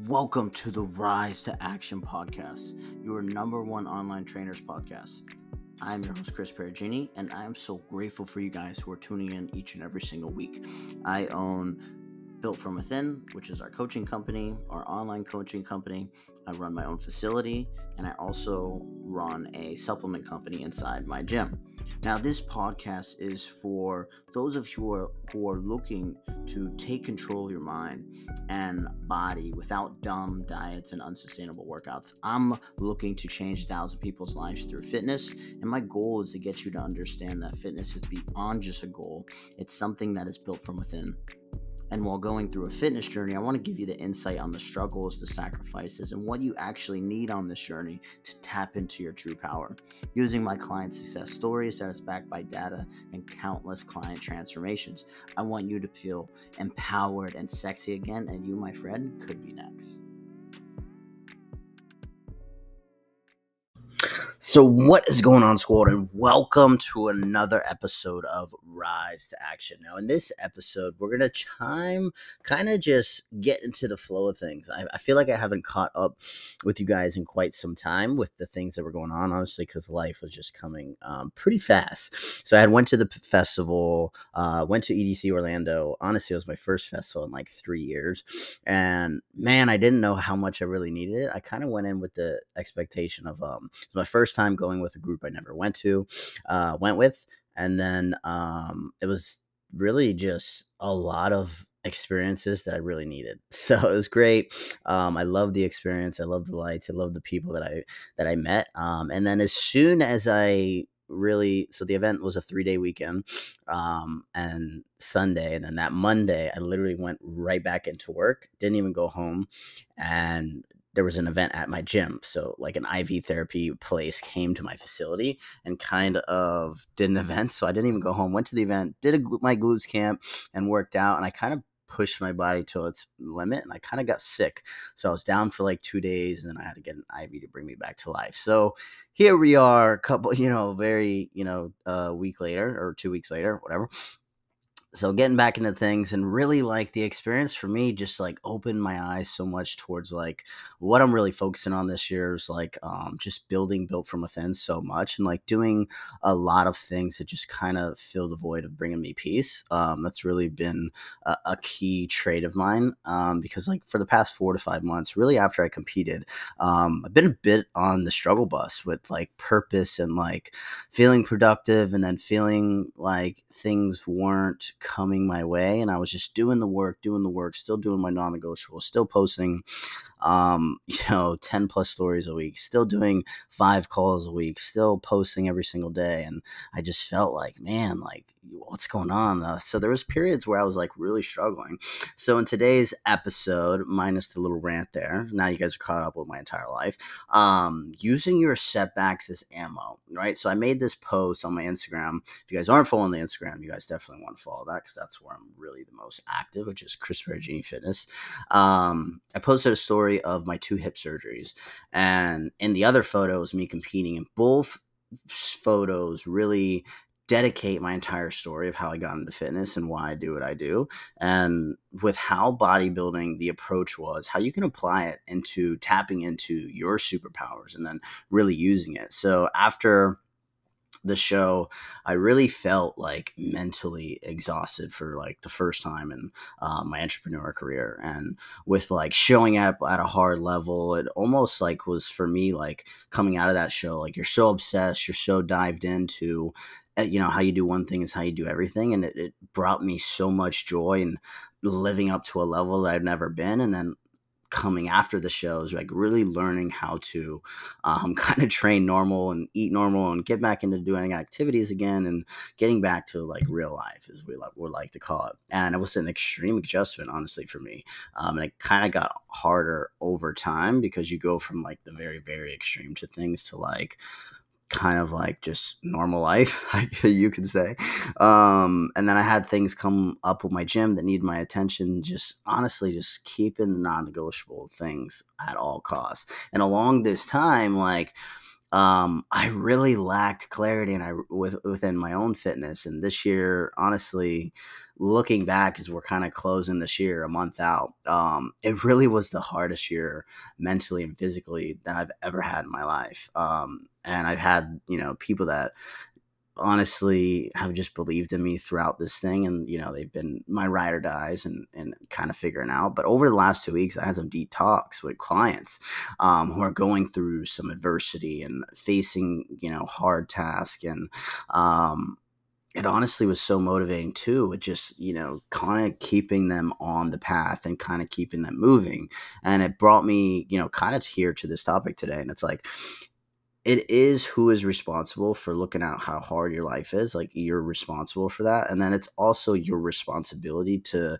Welcome to the Rise to Action podcast, your number one online trainers podcast. I'm your host, Chris Peragine, and I am so grateful for you guys who are tuning in each and every single week. I own Built From Within, which is our coaching company, our online coaching company. I run my own facility, and I also run a supplement company inside my gym. Now, this podcast is for those of you who are, who are looking to take control of your mind and body without dumb diets and unsustainable workouts. I'm looking to change thousands of people's lives through fitness, and my goal is to get you to understand that fitness is beyond just a goal, it's something that is built from within. And while going through a fitness journey, I want to give you the insight on the struggles, the sacrifices, and what you actually need on this journey to tap into your true power. Using my client success stories that is backed by data and countless client transformations, I want you to feel empowered and sexy again, and you, my friend, could be next. So, what is going on, squad? And welcome to another episode of Rise to Action. Now, in this episode, we're going to chime, kind of just get into the flow of things. I, I, feel like I haven't caught up with you guys in quite some time with the things that were going on, honestly, because life was just coming um, pretty fast. So, I had went to the festival, uh, went to EDC Orlando. Honestly, it was my first festival in like three years. And man, I didn't know how much I really needed it. I kind of went in with the expectation of um, my first first time going with a group I never went to, uh, went with, and then um, it was really just a lot of experiences that I really needed. So it was great. Um, I love the experience. I love the lights. I love the people that I that I met. Um, and then as soon as I really so the event was a three day weekend um, and sunday and then that monday i literally went right back into work didn't even go home and there was an event at my gym. So, like an IV therapy place came to my facility and kind of did an event. So, I didn't even go home, went to the event, did a, my glutes camp, and worked out. And I kind of pushed my body to its limit and I kind of got sick. So, I was down for like two days and then I had to get an IV to bring me back to life. So, here we are, a couple, you know, very, you know, a week later or two weeks later, whatever so getting back into things and really like the experience for me just like opened my eyes so much towards like what i'm really focusing on this year is like um, just building built from within so much and like doing a lot of things that just kind of fill the void of bringing me peace um, that's really been a, a key trait of mine um, because like for the past four to five months really after i competed um, i've been a bit on the struggle bus with like purpose and like feeling productive and then feeling like things weren't coming my way and I was just doing the work, doing the work, still doing my non-negotiable, still posting um, you know, 10 plus stories a week, still doing five calls a week, still posting every single day. And I just felt like, man, like, what's going on? Uh, so there was periods where I was like really struggling. So in today's episode, minus the little rant there, now you guys are caught up with my entire life, um, using your setbacks as ammo, right? So I made this post on my Instagram. If you guys aren't following the Instagram, you guys definitely want to follow that because that's where I'm really the most active, which is Chris Peragine Fitness. Um, I posted a story of my two hip surgeries. And in the other photos, me competing. And both photos really dedicate my entire story of how I got into fitness and why I do what I do. And with how bodybuilding the approach was, how you can apply it into tapping into your superpowers and then really using it. So after the show, I really felt like mentally exhausted for like the first time in uh, my entrepreneur career. And with like showing up at a hard level, it almost like was for me like coming out of that show, like you're so obsessed, you're so dived into eh, you know how you do one thing is how you do everything and it, it, brought me so much joy and living up to a level that i've never been and then coming after the shows, like really learning how to um, kind of train normal and eat normal and get back into doing activities again and getting back to like real life, as we like, would like to call it. And it was an extreme adjustment, honestly, for me. Um, and it kind of got harder over time because you go from like the very, very extreme to things to like, kind of like just normal life, you could say. Um, and then I had things come up with my gym that need my attention. Just honestly, just keeping the non-negotiable things at all costs. And along this time, like um, I really lacked clarity and I with, within my own fitness. And this year, honestly, looking back as we're kind of closing this year a month out, um, it really was the hardest year mentally and physically that I've ever had in my life. Um, and I've had you know people that honestly have just believed in me throughout this thing and you know they've been my ride or dies and and kind of figuring out but over the last two weeks i had some deep talks with clients um, who are going through some adversity and facing you know hard tasks and um, it honestly was so motivating too. It just, you know, kind of keeping them on the path and kind of keeping them moving. And it brought me, you know, kind of here to this topic today. And it's like, it is who is responsible for looking at how hard your life is. Like you're responsible for that. And then it's also your responsibility to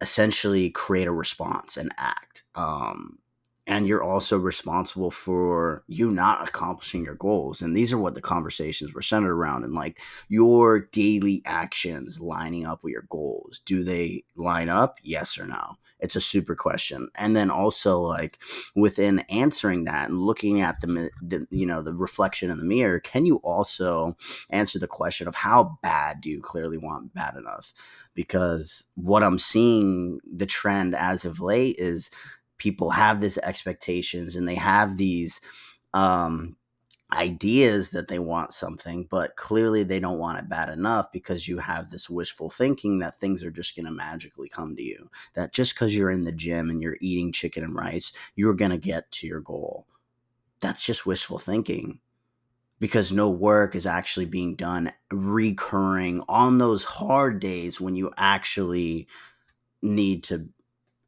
essentially create a response and act. Um, and you're also responsible for you not accomplishing your goals and these are what the conversations were centered around and like your daily actions lining up with your goals do they line up yes or no it's a super question. And then also like within answering that and looking at the, the you know the reflection in the mirror can you also answer the question of how bad do you clearly want bad enough? Because what i'm seeing the trend as of late is people have these expectations and they have these um ideas that they want something, but clearly they don't want it bad enough because you have this wishful thinking that things are just going to magically come to you. That just because you're in the gym and you're eating chicken and rice, you're going to get to your goal. That's just wishful thinking because no work is actually being done recurring on those hard days when you actually need to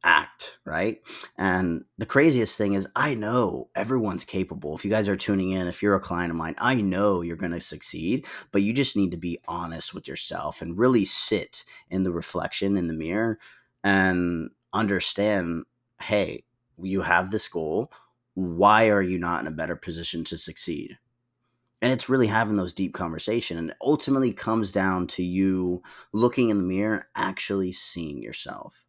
act, right? And the craziest thing is, I know everyone's capable. If you guys are tuning in, if you're a client of mine, I know you're going to succeed, but you just need to be honest with yourself and really sit in the reflection in the mirror and understand hey, you have this goal. Why are you not in a better position to succeed? and it's really having those deep conversations and ultimately comes down to you looking in the mirror and actually seeing yourself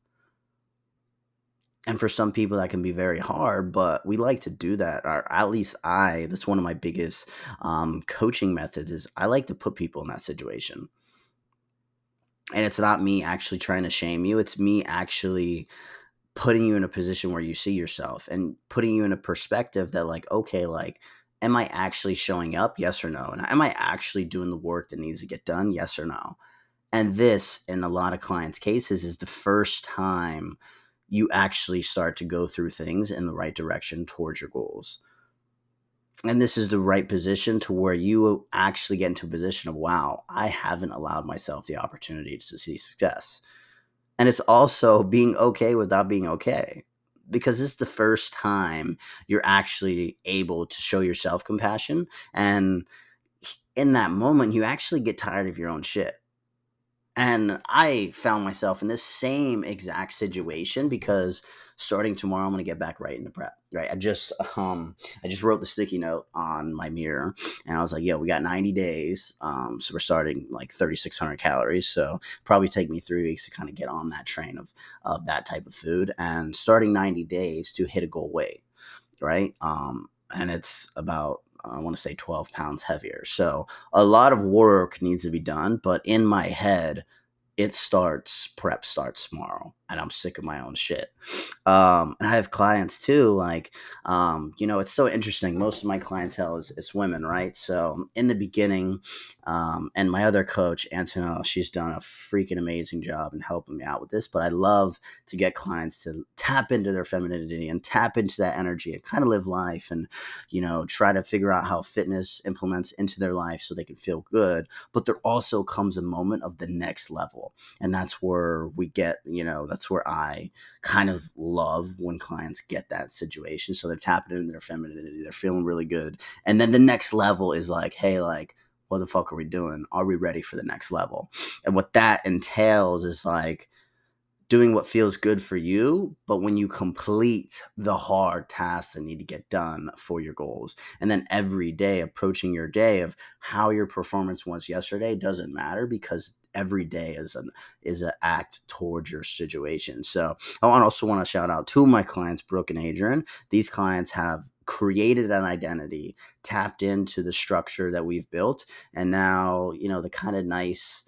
and for some people that can be very hard but we like to do that or at least i that's one of my biggest um, coaching methods is i like to put people in that situation. And it's not me actually trying to shame you it's me actually putting you in a position where you see yourself and putting you in a perspective that like okay like am i actually showing up? Yes or no? And am i actually doing the work that needs to get done? Yes or no? And this in a lot of clients cases is the first time you actually start to go through things in the right direction towards your goals. And this is the right position to where you actually get into a position of, wow, I haven't allowed myself the opportunity to see success. And it's also being okay without being okay because this is the first time you're actually able to show yourself compassion. And in that moment, you actually get tired of your own shit and I found myself in this same exact situation because starting tomorrow I'm gonna get back right into prep. Right. I just um I just wrote the sticky note on my mirror and I was like, yeah, we got 90 days. Um, so we're starting like 3600 calories. So probably take me three weeks to kind of get on that train of of that type of food and starting 90 days to hit a goal weight. Right. Um, and it's about I want to say 12 pounds heavier. So a lot of work needs to be done, but in my head, it starts, prep starts tomorrow and I'm sick of my own shit. Um, and I have clients too, like, um, you know, it's so interesting. Most of my clientele is, is women, right? So in the beginning, um, and my other coach, Antonella, she's done a freaking amazing job in helping me out with this. But I love to get clients to tap into their femininity and tap into that energy and kind of live life and, you know, try to figure out how fitness implements into their life so they can feel good. But there also comes a moment of the next level. And that's where we get, you know, that's where I kind of love when clients get that situation. So they're tapping into their femininity, they're feeling really good. And then the next level is like, hey, like, what the fuck are we doing? Are we ready for the next level? And what that entails is like doing what feels good for you, but when you complete the hard tasks that need to get done for your goals. And then every day approaching your day of how your performance was yesterday doesn't matter because every day is an is an act towards your situation. So I also want to shout out two of my clients, Brooke and Adrian. These clients have created an identity, tapped into the structure that we've built, and now, you know, the kind of nice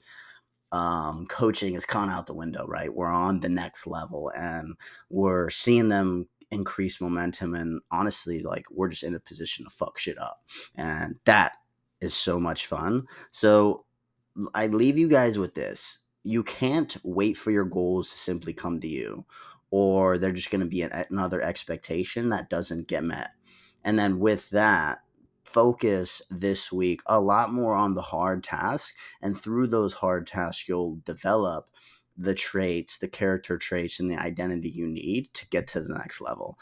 um, coaching is kind of out the window, right? We're on the next level and we're seeing them increase momentum. And honestly, like we're just in a position to fuck shit up. And that is so much fun. So I leave you guys with this. You can't wait for your goals to simply come to you, or they're just going to be an, another expectation that doesn't get met. And then with that, focus this week a lot more on the hard task. And through those hard tasks, you'll develop the traits, the character traits, and the identity you need to get to the next level.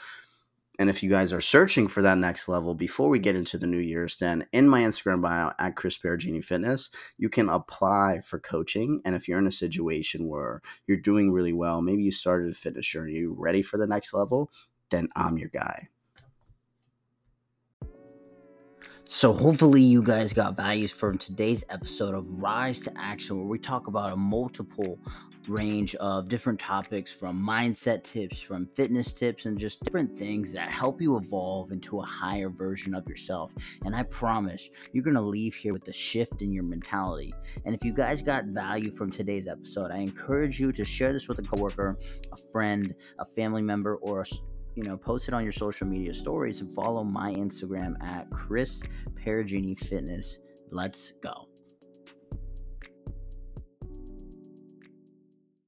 And if you guys are searching for that next level before we get into the New Year's, then in my Instagram bio at Chris Peragine Fitness, you can apply for coaching. And if you're in a situation where you're doing really well, maybe you started a fitness journey, you're ready for the next level, then I'm your guy. So, hopefully, you guys got values from today's episode of Rise to Action, where we talk about a multiple range of different topics from mindset tips, from fitness tips, and just different things that help you evolve into a higher version of yourself. And I promise you're going to leave here with a shift in your mentality. And if you guys got value from today's episode, I encourage you to share this with a coworker, a friend, a family member, or a you know, post it on your social media stories and follow my Instagram at Chris Peragine Fitness. Let's go.